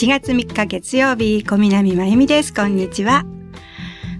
7月3日月曜日、小南真由美です。こんにちは。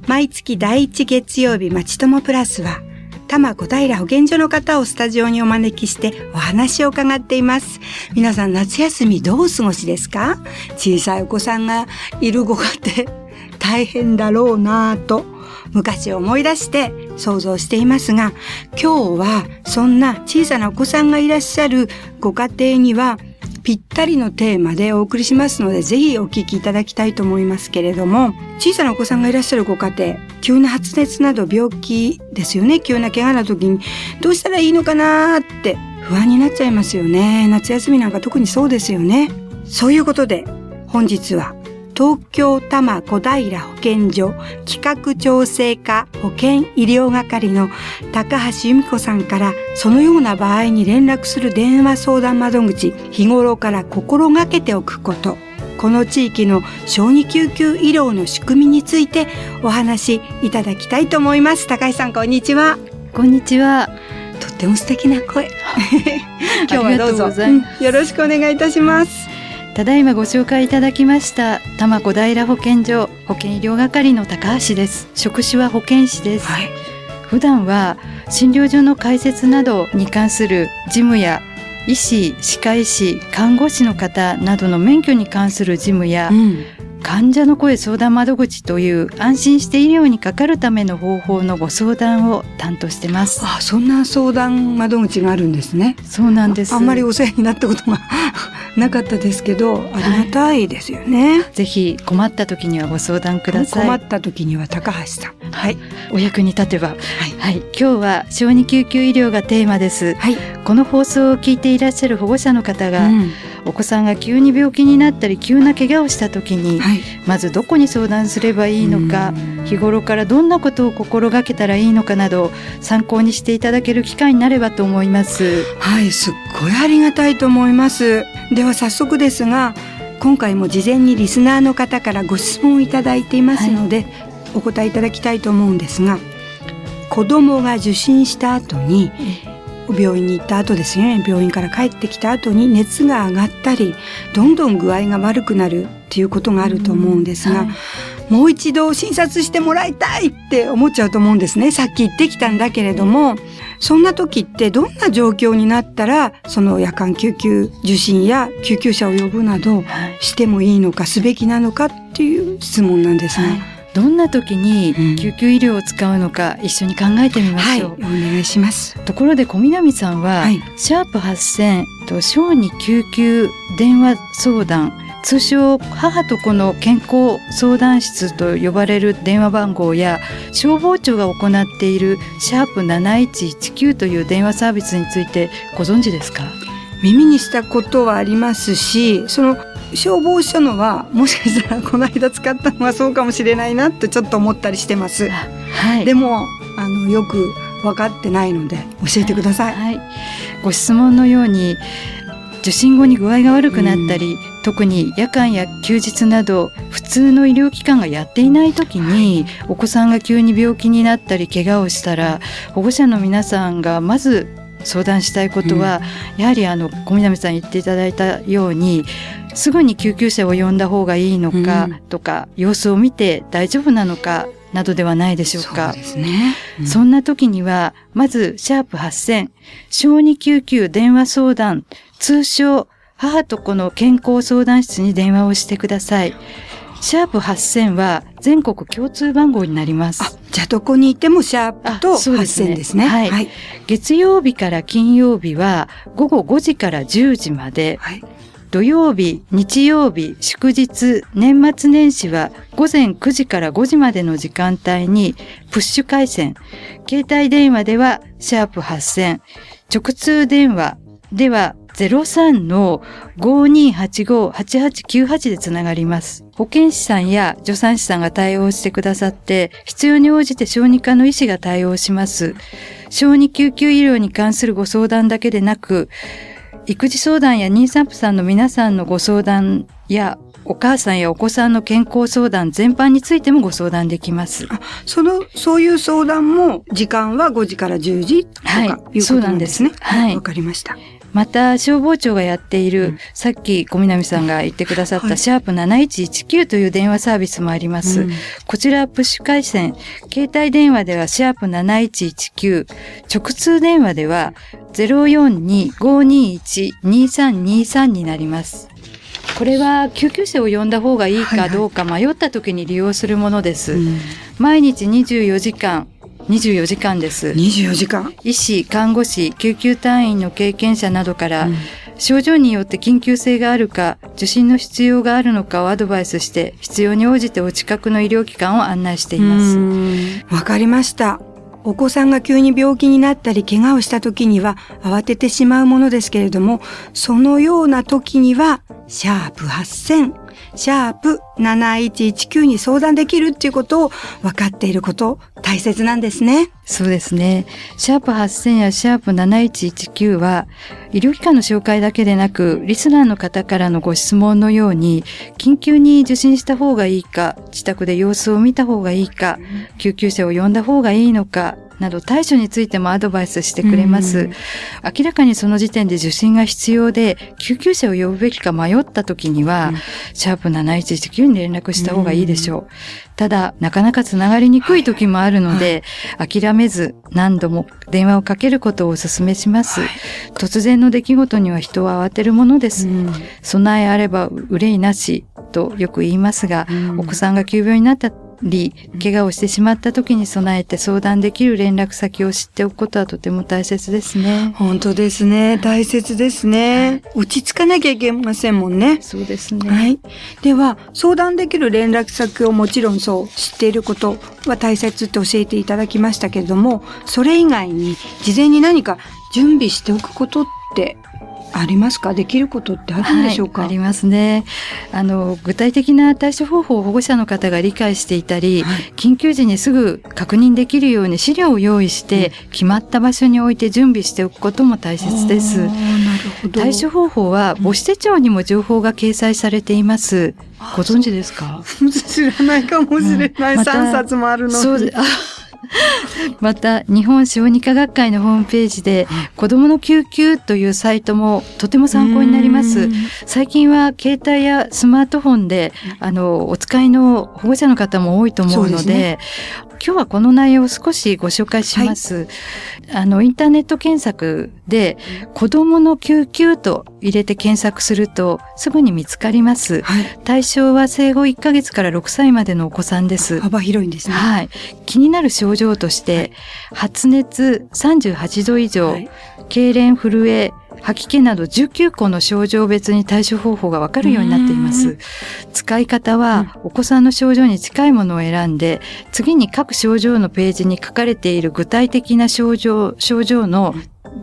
毎月第1月曜日、まちともプラスは、多摩小平保健所の方をスタジオにお招きしてお話を伺っています。皆さん夏休みどうお過ごしですか？小さいお子さんがいるご家庭、大変だろうなぁと昔思い出して想像していますが、今日はそんな小さなお子さんがいらっしゃるご家庭にはぴったりのテーマでお送りしますので、ぜひお聞きいただきたいと思いますけれども、小さなお子さんがいらっしゃるご家庭、急な発熱など病気ですよね、急な怪我の時に、どうしたらいいのかなって不安になっちゃいますよね。夏休みなんか特にそうですよね。そういうことで、本日は東京多摩小平保健所企画調整課保健医療係の高橋由美子さんからそのような場合に連絡する電話相談窓口日頃から心がけておくこと。この地域の小児救急医療の仕組みについてお話しいただきたいと思います。高橋さんこんにちは。こんにちは。とっても素敵な声。今日はどうぞ。よろしくお願いいたしますただいまご紹介いただきました多摩小平保健所保健医療係の高橋です職種は保健師です、はい、普段は診療所の開設などに関する事務や医師、歯科医師、看護師の方などの免許に関する事務や、うん、患者の声相談窓口という安心して医療にかかるための方法のご相談を担当してます。あ、そんな相談窓口があるんですね。そうなんです。あんまりお世話になったことがなかったですけど、ありがたいですよね。はい、ぜひ困った時にはご相談ください。困った時には高橋さん。はい。お役に立てば。はい。はい、今日は小児救急医療がテーマです。はい。この放送を聞いていらっしゃる保護者の方が、うんお子さんが急に病気になったり急な怪我をした時に、はい、まずどこに相談すればいいのか日頃からどんなことを心がけたらいいのかなど参考にしていただける機会になればと思います。はいすっごいありがたいと思います。では早速ですが今回も事前にリスナーの方からご質問をいただいていますので、はい、お答えいただきたいと思うんですが子供が受診した後に病院に行った後ですよね病院から帰ってきた後に熱が上がったりどんどん具合が悪くなるっていうことがあると思うんですが、はい、もう一度診察してもらいたいって思っちゃうと思うんですね。さっき言ってきたんだけれどもそんな時ってどんな状況になったらその夜間救急受診や救急車を呼ぶなどしてもいいのかすべきなのかっていう質問なんですね。はいどんな時に救急医療を使うのか一緒に考えてみましょう、はい、お願いします。ところで小南さんは、はい、シャープ8000と小児救急電話相談通称母と子の健康相談室と呼ばれる電話番号や消防庁が行っているシャープ7119という電話サービスについてご存知ですか？耳にしたことはありますしその消防署のはもしかしたらこの間使ったのはそうかもしれないなってちょっと思ったりしてます。はい、でもあのよく分かってないので教えてください。はい、ご質問のように受診後に具合が悪くなったり、うん、特に夜間や休日など普通の医療機関がやっていない時に、はい、お子さんが急に病気になったり怪我をしたら保護者の皆さんがまず相談したいことは、うん、やはりあの小南さん言っていただいたようにすぐに救急車を呼んだ方がいいのかとか、うん、様子を見て大丈夫なのかなどではないでしょうか。そうですね。うん、そんな時には、まず、シャープ8000、小児救急電話相談、通称、母と子の健康相談室に電話をしてください。シャープ8000は全国共通番号になります。じゃあどこにいてもシャープと8000ですね。はい、はい。月曜日から金曜日は午後5時から10時まで。はい。土曜日、日曜日、祝日、年末年始は午前9時から5時までの時間帯にプッシュ回線、携帯電話ではシャープ8000、直通電話では03の5285-8898でつながります。保健師さんや助産師さんが対応してくださって、必要に応じて小児科の医師が対応します。小児救急医療に関するご相談だけでなく、育児相談や妊産婦さんの皆さんのご相談やお母さんやお子さんの健康相談全般についてもご相談できます。あ、その、そういう相談も時間は5時から10時とかいうことなんですね。はい。わ、かりました。また消防庁がやっている、うんさっき小南さんが言ってくださっはいたシャープ7119という電話サービスもあります。うんこちらはプッシュ回線、携帯電話ではシャープ7119、直通電話では042-521-2323になります。これは救急車を呼んだ方がいいはいはいかどうか迷った時に利用するものです。うん毎日24時間、24時間です。24時間？医師、看護師、救急隊員の経験者などから、うん症状によって緊急性があるか、受診の必要があるのかをアドバイスして、必要に応じてお近くの医療機関を案内しています。うんわかりました。お子さんが急に病気になったり怪我をした時には慌ててしまうものですけれども、そのような時には、シャープ8000、シャープ7119に相談できるっていうことを分かっていること、大切なんですね。そうですね。シャープ8000やシャープ7119は、医療機関の紹介だけでなく、リスナーの方からのご質問のように、緊急に受診した方がいいか、自宅で様子を見た方がいいか、救急車を呼んだ方がいいのか、など対処についてもアドバイスしてくれます。うん明らかにその時点で受診が必要で、救急車を呼ぶべきか迷った時には、うんシャープ7119に連絡した方がいいでしょう。ただ、なかなかつながりにくい時もあるので、諦めず何度も電話をかけることをお勧めします。突然の出来事には人は慌てるものです。うん備えあれば憂いなしとよく言いますが、うんお子さんが急病になったり、怪我をしてしまった時に備えて相談できる連絡先を知っておくことはとても大切ですね。本当ですね。大切ですね。落ち着かなきゃいけませんもんね。そうですね。はい。では、相談できる連絡先をもちろんそう知っていることは大切って教えていただきましたけれども、それ以外に事前に何か準備しておくことってありますか？できることってあるんでしょうか、はい、ありますね。あの、具体的な対処方法を保護者の方が理解していたり、はい緊急時にすぐ確認できるように資料を用意して、決まった場所に置いて準備しておくことも大切ですあー。なるほど。対処方法は母子手帳にも情報が掲載されています。ご存知ですか？知らないかもしれない。うんまた3冊もあるのに。そうで、あ また、日本小児科学会のホームページで、子供の救急というサイトもとても参考になります。最近は携帯やスマートフォンで、あの、お使いの保護者の方も多いと思うので、ね今日はこの内容を少しご紹介します。あの、インターネット検索で、子供の救急と入れて検索すると、すぐに見つかります。はい。対象は生後1ヶ月から6歳までのお子さんです。幅広いんですね。はい。気になる症状として、発熱38度以上、はい痙攣、震え、吐き気など19個の症状別に対処方法がわかるようになっていまうす。使い方は、お子さんの症状に近いものを選んで、次に各症状のページに書かれている具体的な症状、症状の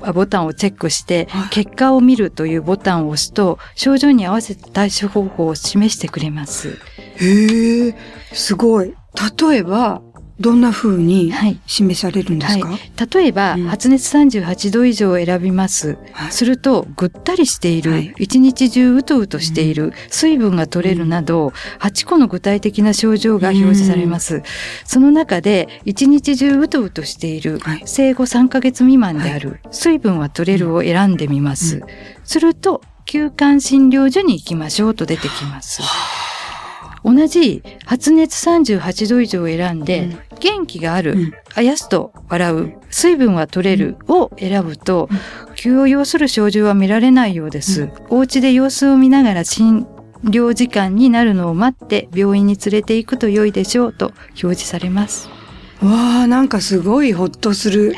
あボタンをチェックしてはい、結果を見るというボタンを押すと、症状に合わせた対処方法を示してくれます。へえ、すごい。例えば、どんな風にはい。示されるんですか、はい、例えば、うん。発熱38度以上を選びます。はい。すると、ぐったりしている、はい。一日中うとうとしている、水分が取れるなど、8個の具体的な症状が表示されます。その中で、一日中うとうとしている、はい。生後3ヶ月未満である、水分は取れるを選んでみます。すると、休館診療所に行きましょうと出てきます。同じ発熱38度以上を選んで、うん元気がある、うんあやすと笑う、水分は取れるを選ぶと、急を要する症状は見られないようです。お家で様子を見ながら診療時間になるのを待って病院に連れて行くと良いでしょうと表示されます。わあ、なんかすごいほっとする。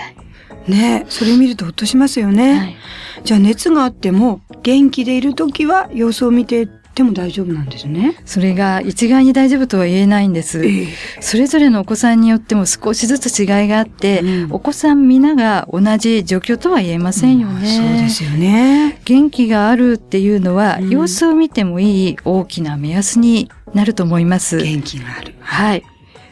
ねそれ見るとほっとしますよね。はいじゃあ熱があっても元気でいるときは様子を見てても大丈夫なんですね。それが一概に大丈夫とは言えないんです。ええそれぞれのお子さんによっても少しずつ違いがあって、うんお子さん皆が同じ状況とは言えませんよね。そうですよね。元気があるっていうのは、うん様子を見てもいい大きな目安になると思います。元気がある。はい。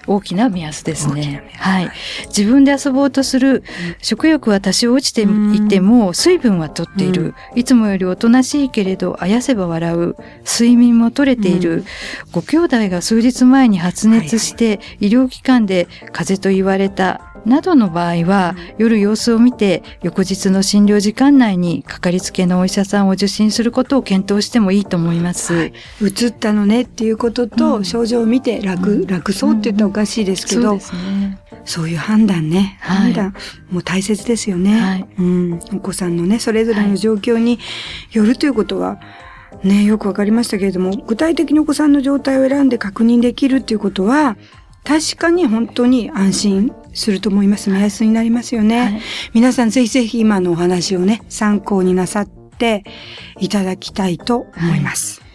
大きな目安ですね。ははいい。自分で遊ぼうとする食欲は多少落ちていても水分はとっている。いつもよりおとなしいけれどあやせば笑う。睡眠も取れている。ご兄弟が数日前に発熱して医療機関で風邪と言われた。などの場合は、夜様子を見て翌日の診療時間内にかかりつけのお医者さんを受診することを検討してもいいと思います。はい移ったのねっていうことと、うん症状を見て楽、楽そうって言ったかしいですけど、ね。そういう判断ね、はい判断もう大切ですよね、はいうん。お子さんのね、それぞれの状況によるということは、ね、よくわかりましたけれども、具体的にお子さんの状態を選んで確認できるっていうことは、確かに本当に安心すると思います。目安になりますよね。はい皆さんぜひぜひ今のお話をね、参考になさっていただきたいと思います。まはい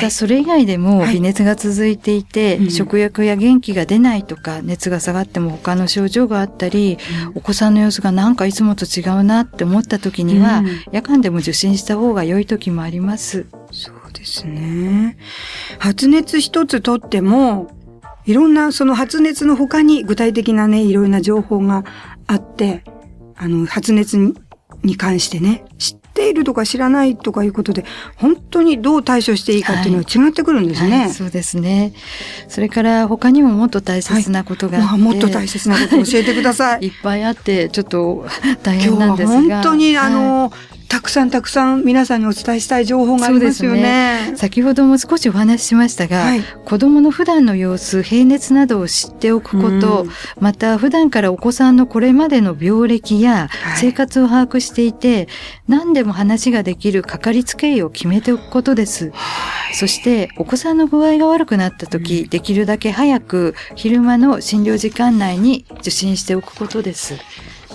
たそれ以外でもはい。微熱が続いていて、うん。食欲や元気が出ないとか熱が下がっても他の症状があったり、お子さんの様子がなんかいつもと違うなって思った時には、うん。夜間でも受診した方が良い時もあります。そうですね。発熱一つとっても、いろんなその発熱の他に具体的なね、いろいろな情報があって、あの、発熱にに関してね、知っているとか知らないとかいうことで、本当にどう対処していいかっていうのが違ってくるんですね。はいそうですね。それから他にももっと大切なことがあって、まあ、もっと大切なことを教えてください。いっぱいあってちょっと大今日は変なんですが本当に、あはいの、たくさんたくさん皆さんにお伝えしたい情報がありますよそうね。先ほども少しお話ししましたが、はい子供の普段の様子平熱などを知っておくこと、うんまた普段からお子さんのこれまでの病歴やはい生活を把握していて、何でも話ができるかかりつけ医を決めておくことです。そしてお子さんの具合が悪くなった時、できるだけ早く昼間の診療時間内に受診しておくことです。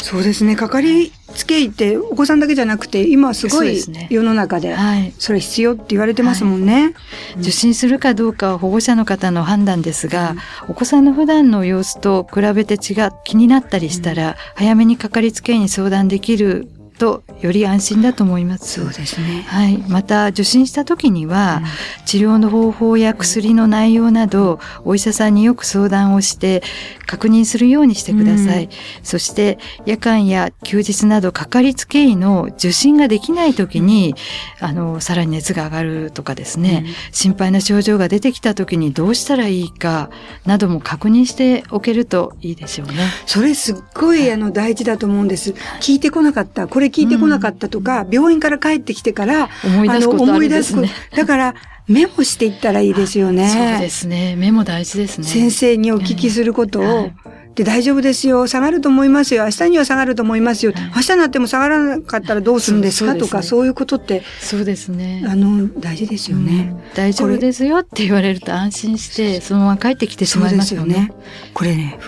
そうですね。かかりつけ医ってお子さんだけじゃなくて、今すごい世の中で、はい。それ必要って言われてますもんね。受診するかどうかは保護者の方の判断ですが、お子さんの普段の様子と比べて違う気になったりしたら、早めにかかりつけ医に相談できるとより安心だと思います。そうですね。はい。また、受診した時には、治療の方法や薬の内容など、お医者さんによく相談をして、確認するようにしてください。うんそして、夜間や休日など、かかりつけ医の受診ができない時に、あの、さらに熱が上がるとかですね、心配な症状が出てきた時にどうしたらいいか、なども確認しておけるといいでしょうね。それすっごいあの大事だと思うんです。聞いてこなかった、これ聞いてこなかったとか、病院から帰ってきてから、思い出すことあるんですね思い出す。だから、メモしていったらいいですよね。そうですね。メモ大事ですね。先生にお聞きすることを、はいで、大丈夫ですよ。下がると思いますよ。明日には下がると思いますよ。はい明日になっても下がらなかったらどうするんですか？とか、そういうことって、そうですね。あの、大事ですよね。うん大丈夫ですよって言われると安心してそのまま帰ってきてしまいますすよねよね。。これね、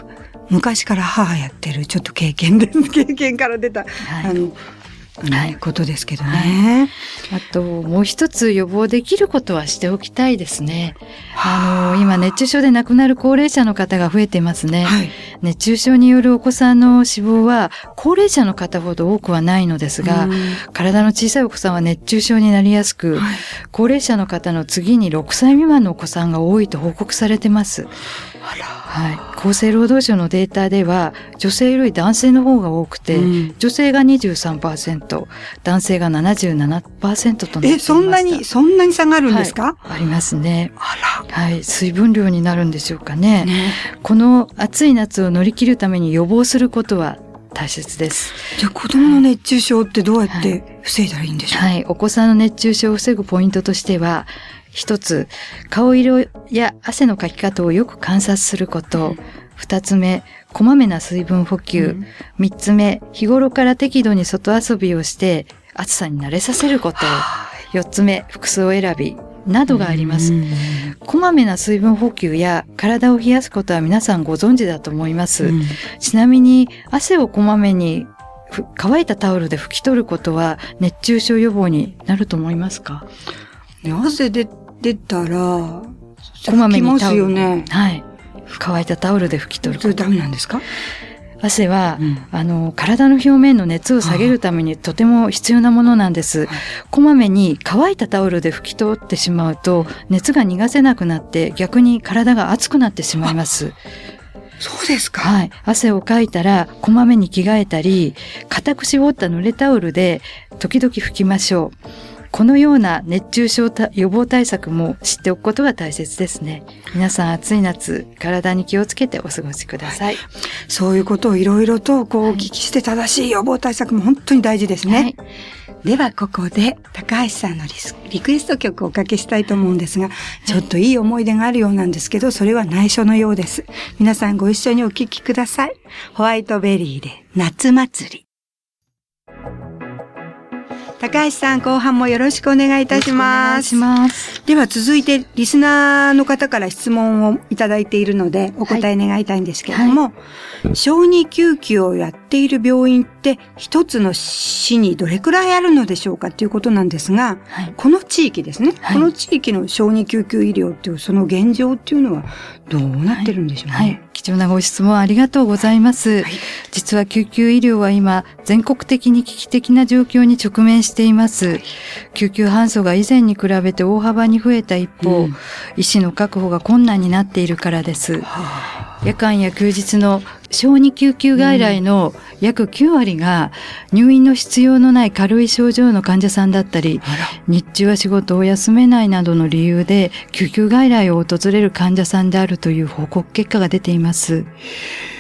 昔から母やってるちょっと経験です。経験から出た、はいあの、はいことですけどね。あともう一つ予防できることはしておきたいですね。あの今熱中症で亡くなる高齢者の方が増えていますね。はい。熱中症によるお子さんの死亡は高齢者の方ほど多くはないのですが、うん体の小さいお子さんは熱中症になりやすく、はい高齢者の方の次に6歳未満のお子さんが多いと報告されてます。はい、厚生労働省のデータでは女性より男性の方が多くて、うん女性が23%男性が77%となっていまえ、そんなに、そんなに下がるんですか、はい。ありますね。あはい。水分量になるんでしょうかね。ら。ね。この暑い夏を乗り切るために予防することは大切です。じゃあ子供の熱中症ってどうやって防いだらいいんでしょう、はい。お子さんの熱中症を防ぐポイントとしては一つ顔色や汗のかき方をよく観察すること。二つ目こまめな水分補給、うん三つ目、日頃から適度に外遊びをして暑さに慣れさせること。四つ目、服装選びなどがあります。うんこまめな水分補給や体を冷やすことは皆さんご存知だと思います。うんちなみに汗をこまめにふ乾いたタオルで拭き取ることは熱中症予防になると思いますか？ね汗で出たら、こまめにタオルすよね。はい。乾いたタオルで拭き取るそれ。ダメなんですか、汗は、うんあの、体の表面の熱を下げるためにとても必要なものなんです。こまめに乾いたタオルで拭き取ってしまうと、熱が逃がせなくなって逆に体が熱くなってしまいます。そうですか。はい。汗をかいたら、こまめに着替えたり、固く絞った濡れタオルで、時々拭きましょう。このような熱中症予防対策も知っておくことが大切ですね。皆さん暑い夏、体に気をつけてお過ごしください。そういうことをいろいろとこうお聞きして正しい予防対策も本当に大事ですね。はいではここで高橋さんのリクエスト曲をおかけしたいと思うんですが、ちょっといい思い出があるようなんですけど、それは内緒のようです。皆さんご一緒にお聴きください。ホワイトベリーで夏祭り。高橋さん、後半もよろしくお願いいたします。ます。では続いて、リスナーの方から質問をいただいているので、お答え願いたいんですけれども、はい。はい、小児救急をやっている病院って一つの市にどれくらいあるのでしょうかということなんですが、はい、この地域ですね、この地域の小児救急医療っていうその現状っていうのはどうなってるんでしょうね。貴重なご質問ありがとうございます。はい、実は救急医療は今、全国的に危機的な状況に直面しています。救急搬送が以前に比べて大幅に増えた一方、うん、医師の確保が困難になっているからです。はあ夜間や休日の小児救急外来の約9割が入院の必要のない軽い症状の患者さんだったり、日中は仕事を休めないなどの理由で救急外来を訪れる患者さんであるという報告結果が出ています。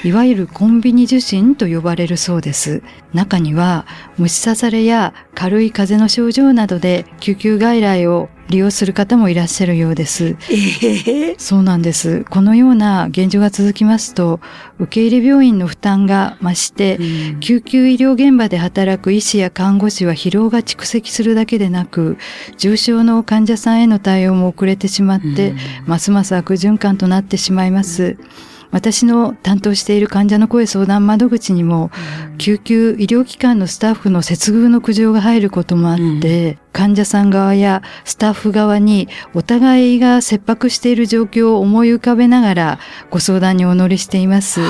いわゆるコンビニ受診と呼ばれるそうです。中には虫刺されや軽い風邪の症状などで救急外来を利用する方もいらっしゃるようです。えー、そうなんです。このような現状が続きますと、受け入れ病院の負担が増して、うん、救急医療現場で働く医師や看護師は疲労が蓄積するだけでなく、重症の患者さんへの対応も遅れてしまって、うん、ますます悪循環となってしまいます。うん私の担当している患者の声相談窓口にも、救急医療機関のスタッフの接遇の苦情が入ることもあって、患者さん側やスタッフ側にお互いが切迫している状況を思い浮かべながらご相談にお乗りしています。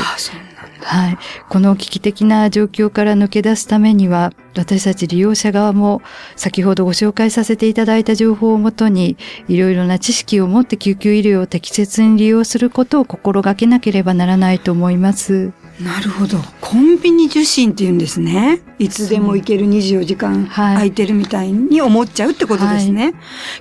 はい。この危機的な状況から抜け出すためには、私たち利用者側も先ほどご紹介させていただいた情報をもとに、いろいろな知識を持って救急医療を適切に利用することを心がけなければならないと思います。なるほど。コンビニ受診って言うんですね。いつでも行ける24時間空いてるみたいに思っちゃうってことですね。はい、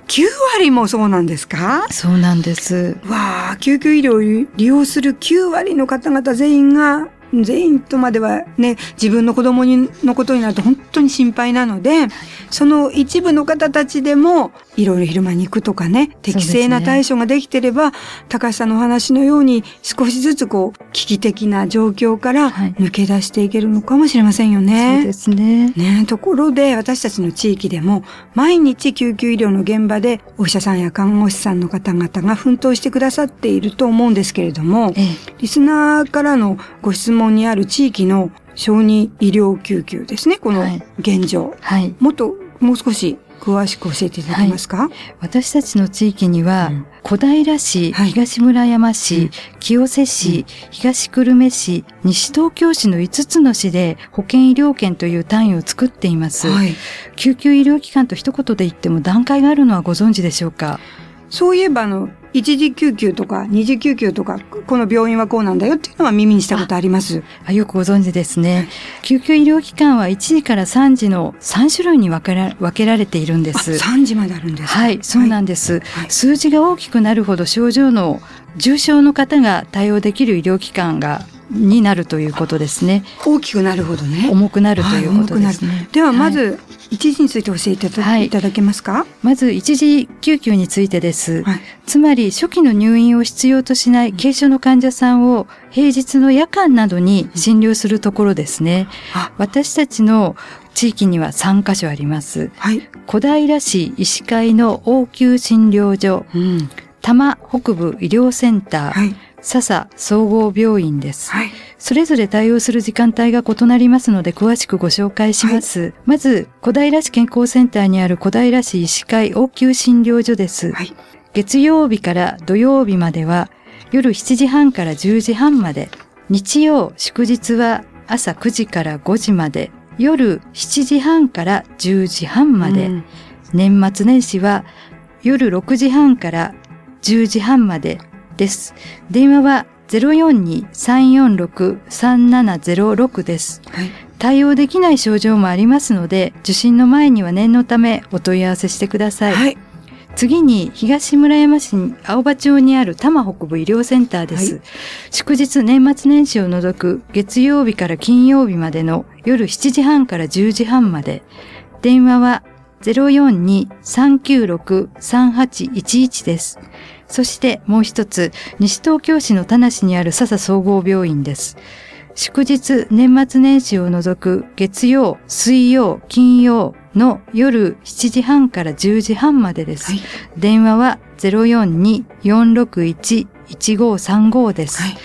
9割もそうなんですか？そうなんです。わあ、救急医療を利用する9割の方々全員が全員とまではね、自分の子供にのことになると本当に心配なので、その一部の方たちでも、いろいろ昼間に行くとかね、適正な対処ができてれば、ね、高橋さんのお話のように少しずつこう、危機的な状況から抜け出していけるのかもしれませんよね。はい、そうですね。ねところで、私たちの地域でも、毎日救急医療の現場で、お医者さんや看護師さんの方々が奮闘してくださっていると思うんですけれども、ええ、リスナーからのご質問門にある地域の小児医療救急ですね、この現状。はい。もっと、もう少し詳しく教えていただけますか、はい、私たちの地域には、うん、小平市、東村山市、清瀬市、東久留米市、西東京市の5つの市で保健医療圏という単位を作っています。はい、救急医療機関と一言で言っても段階があるのはご存知でしょうか？そういえばあの、一時救急とか二次救急とか、この病院はこうなんだよっていうのは耳にしたことあります。あよくご存知ですね。救急医療機関は1時から3時の3種類に分けら分けられているんです。3時まであるんですはい、そうなんです、はい、数字が大きくなるほど症状の重症の方が対応できる医療機関がになるということですね。大きくなるほどね。重くなるということですね。はい、ではまず、一時について教えていただ,、い、ただけますか？まず一時救急についてです、はい、つまり初期の入院を必要としない軽症の患者さんを平日の夜間などに診療するところですね。私たちの地域には3カ所あります。はい、小平市医師会の応急診療所、うん、多摩北部医療センター、はい笹総合病院です、はい、それぞれ対応する時間帯が異なりますので詳しくご紹介します。はい、まず、小平市健康センターにある小平市医師会応急診療所です。はい、月曜日から土曜日までは夜7時半から10時半まで、日曜、祝日は朝9時から5時まで、夜7時半から10時半まで、うん、年末年始は夜6時半から10時半までです。電話は042-346-3706です。はい。対応できない症状もありますので、受診の前には念のためお問い合わせしてください。はい。次に東村山市青葉町にある多摩北部医療センターです、はい祝日年末年始を除く月曜日から金曜日までの夜7時半から10時半まで電話は042-396-3811ですそしてもう一つ西東京市の田無にある笹総合病院です祝日年末年始を除く月曜、水曜、金曜の夜7時半から10時半までです。はい。電話は042-461-1535です。はい。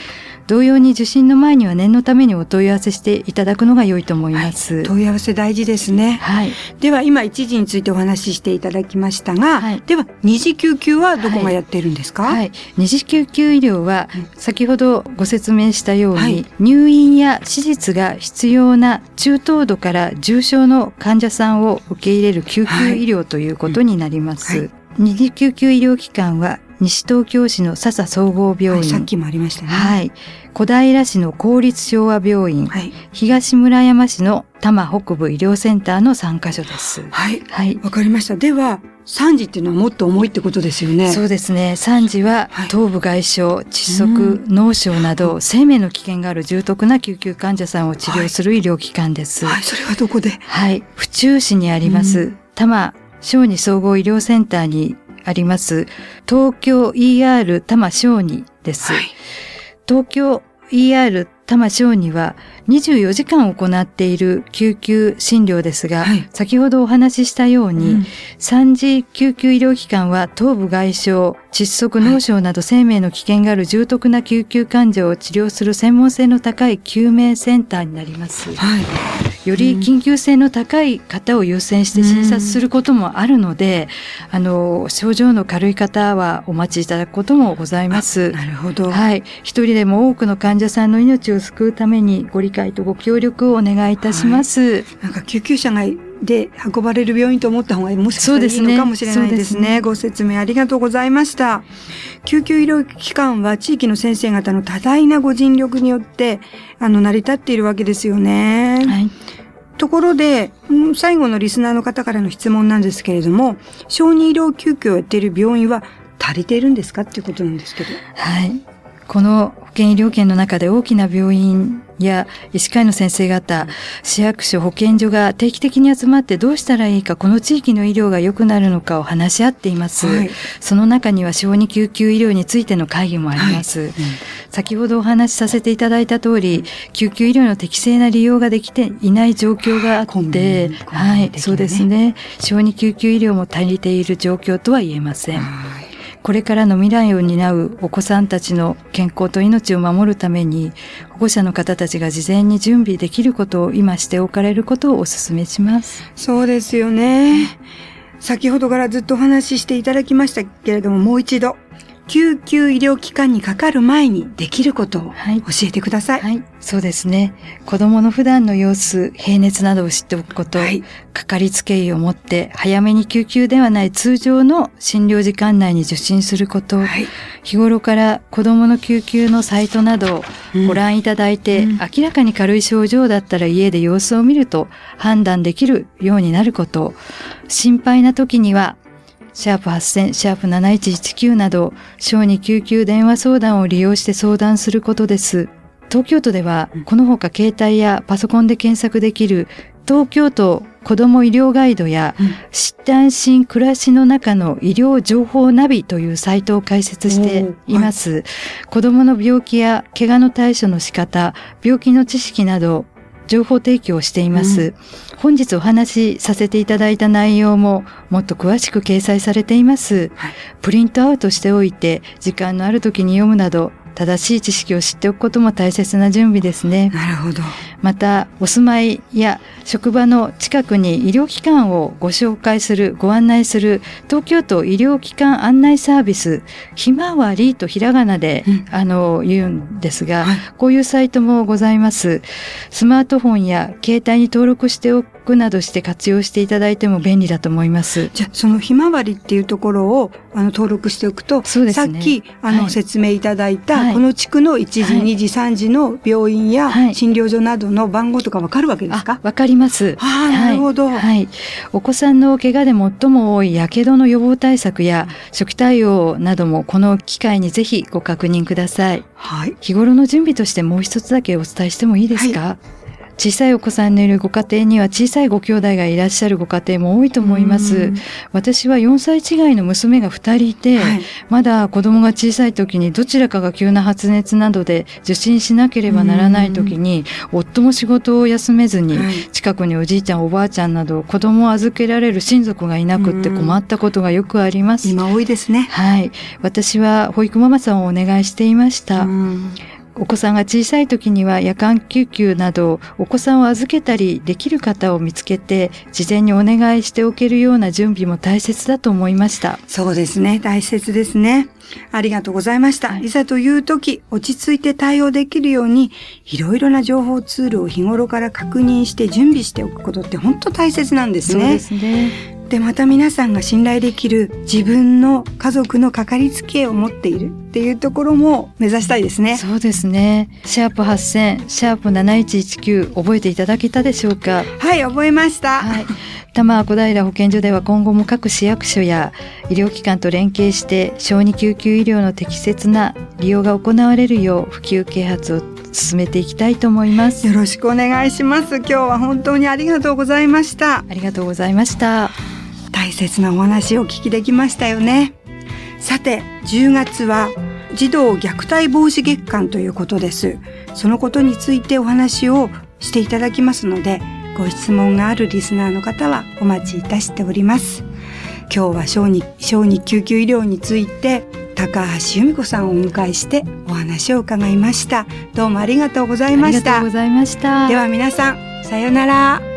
同様に受診の前には念のためにお問い合わせしていただくのが良いと思います。問い合わせ大事ですね。はい。では今一時についてお話ししていただきましたが、はいでは二次救急はどこがやっているんですか、はい。二次救急医療はうん、先ほどご説明したように、はい入院や手術が必要な中等度から重症の患者さんを受け入れる救急医療ということになります。二次救急医療機関は、西東京市の笹総合病院、はいさっきもありましたね。はい。小平市の公立昭和病院、はい。東村山市の多摩北部医療センターの3カ所です。はい。はい。わかりました。では、三時っていうのはもっと重いってことですよね。そうですね。3時ははい頭部外傷、窒息、う脳症など生命の危険がある重篤な救急患者さんを治療する医療機関です。はい。それはどこで？はい。府中市にあります、う多摩小児総合医療センターにあります東京 ER 多摩小児です。はい。東京 ER 多摩小児は24時間行っている救急診療ですが、はい先ほどお話ししたように、うん三次救急医療機関は頭部外傷、窒息、脳症など生命の危険がある重篤な救急患者を治療する専門性の高い救命センターになります。はい。より緊急性の高い方を優先して診察することもあるので、あの、症状の軽い方はお待ちいただくこともございます。なるほど。はい。一人でも多くの患者さんの命を救うためにご理解とご協力をお願いいたします。なんか救急車がで運ばれる病院と思った方がもしかしたらいいのかもしれないですね。そうですねご説明ありがとうございました。救急医療機関は地域の先生方の多大なご尽力によってあの成り立っているわけですよね。はい。ところで、うん最後のリスナーの方からの質問なんですけれども、小児医療救急をやっている病院は足りているんですか？っていうことなんですけど。はい。この保険医療圏の中で大きな病院や医師会の先生方、市役所、保健所が定期的に集まってどうしたらいいか、この地域の医療が良くなるのかを話し合っています。はいその中には小児救急医療についての会議もあります。先ほどお話しさせていただいた通り、救急医療の適正な利用ができていない状況があってニ、コンビニはい、そうですね。小児救急医療も足りている状況とは言えません。これからの未来を担うお子さんたちの健康と命を守るために、保護者の方たちが事前に準備できることを今しておかれることをお勧めします。そうですよね。先ほどからずっとお話ししていただきましたけれども、もう一度、救急医療機関にかかる前にできることをはい。教えてください。はい、そうですね。子供の普段の様子、平熱などを知っておくこと、はい。かかりつけ医を持って早めに救急ではない通常の診療時間内に受診すること、はい。日頃から子供の救急のサイトなどをうん。ご覧いただいて、うん。明らかに軽い症状だったら家で様子を見ると判断できるようになること、心配な時にはシャープ8000、シャープ7119など、小児救急電話相談を利用して相談することです。東京都ではうん、このほか携帯やパソコンで検索できる、東京都子ども医療ガイドや、うん知って安心暮らしの中の医療情報ナビというサイトを開設しています。子供の病気や怪我の対処の仕方、病気の知識など、情報提供をしています。本日お話しさせていただいた内容ももっと詳しく掲載されています。はいプリントアウトしておいて、時間のある時に読むなど、正しい知識を知っておくことも大切な準備ですね。なるほど。また、お住まいや職場の近くに医療機関をご紹介する、ご案内する、東京都医療機関案内サービス、ひまわりとひらがなで、うんあの、言うんですが、はいこういうサイトもございます。スマートフォンや携帯に登録しておくクなどして活用していただいても便利だと思います。じゃあそのひまわりっていうところをあの登録しておくと、そうですね。さっきあの、はい。説明いただいた、はい。この地区の1時、はい。2時、3時の病院やはい。診療所などの番号とかわかるわけですあか、わかります。ああ、なるほど。はい、はい。お子さんの怪我で最も多いやけどの予防対策や初期対応などもこの機会にぜひご確認ください。はい。日頃の準備としてもう一つだけお伝えしてもいいですか、小さいお子さんのいるご家庭には小さいご兄弟がいらっしゃるご家庭も多いと思いますうん。私は4歳違いの娘が2人いて、はい。まだ子供が小さい時にどちらかが急な発熱などで受診しなければならない時に夫も仕事を休めずにはい近くにおじいちゃんおばあちゃんなど子供を預けられる親族がいなくって困ったことがよくあります。今多いですね。はい。私は保育ママさんをお願いしていました。うんお子さんが小さい時には夜間救急などお子さんを預けたりできる方を見つけて事前にお願いしておけるような準備も大切だと思いました。そうですね。大切ですね。ありがとうございました。はいい、ざという時、落ち着いて対応できるように、いろいろな情報ツールを日頃から確認して準備しておくことって本当大切なんですね。そうですね。でまた皆さんが信頼できる自分の家族のかかりつけを持っているっていうところも目指したいですね。そうですね。シャープ8000、シャープ7119覚えていただけたでしょうか？はい、覚えました。はい。多摩小平保健所では今後も各市役所や医療機関と連携して小児救急医療の適切な利用が行われるよう普及啓発を進めていきたいと思います。よろしくお願いします。今日は本当にありがとうございました。ありがとうございました。大切なお話をお聞きできましたよね。さて、10月は児童虐待防止月間ということです。そのことについてお話をしていただきますので、ご質問があるリスナーの方はお待ちいたしております。今日は小児小児救急医療について高橋由美子さんをお迎えしてお話を伺いました。どうもありがとうございましたありがとうご。ざいました。では皆さん、さようなら。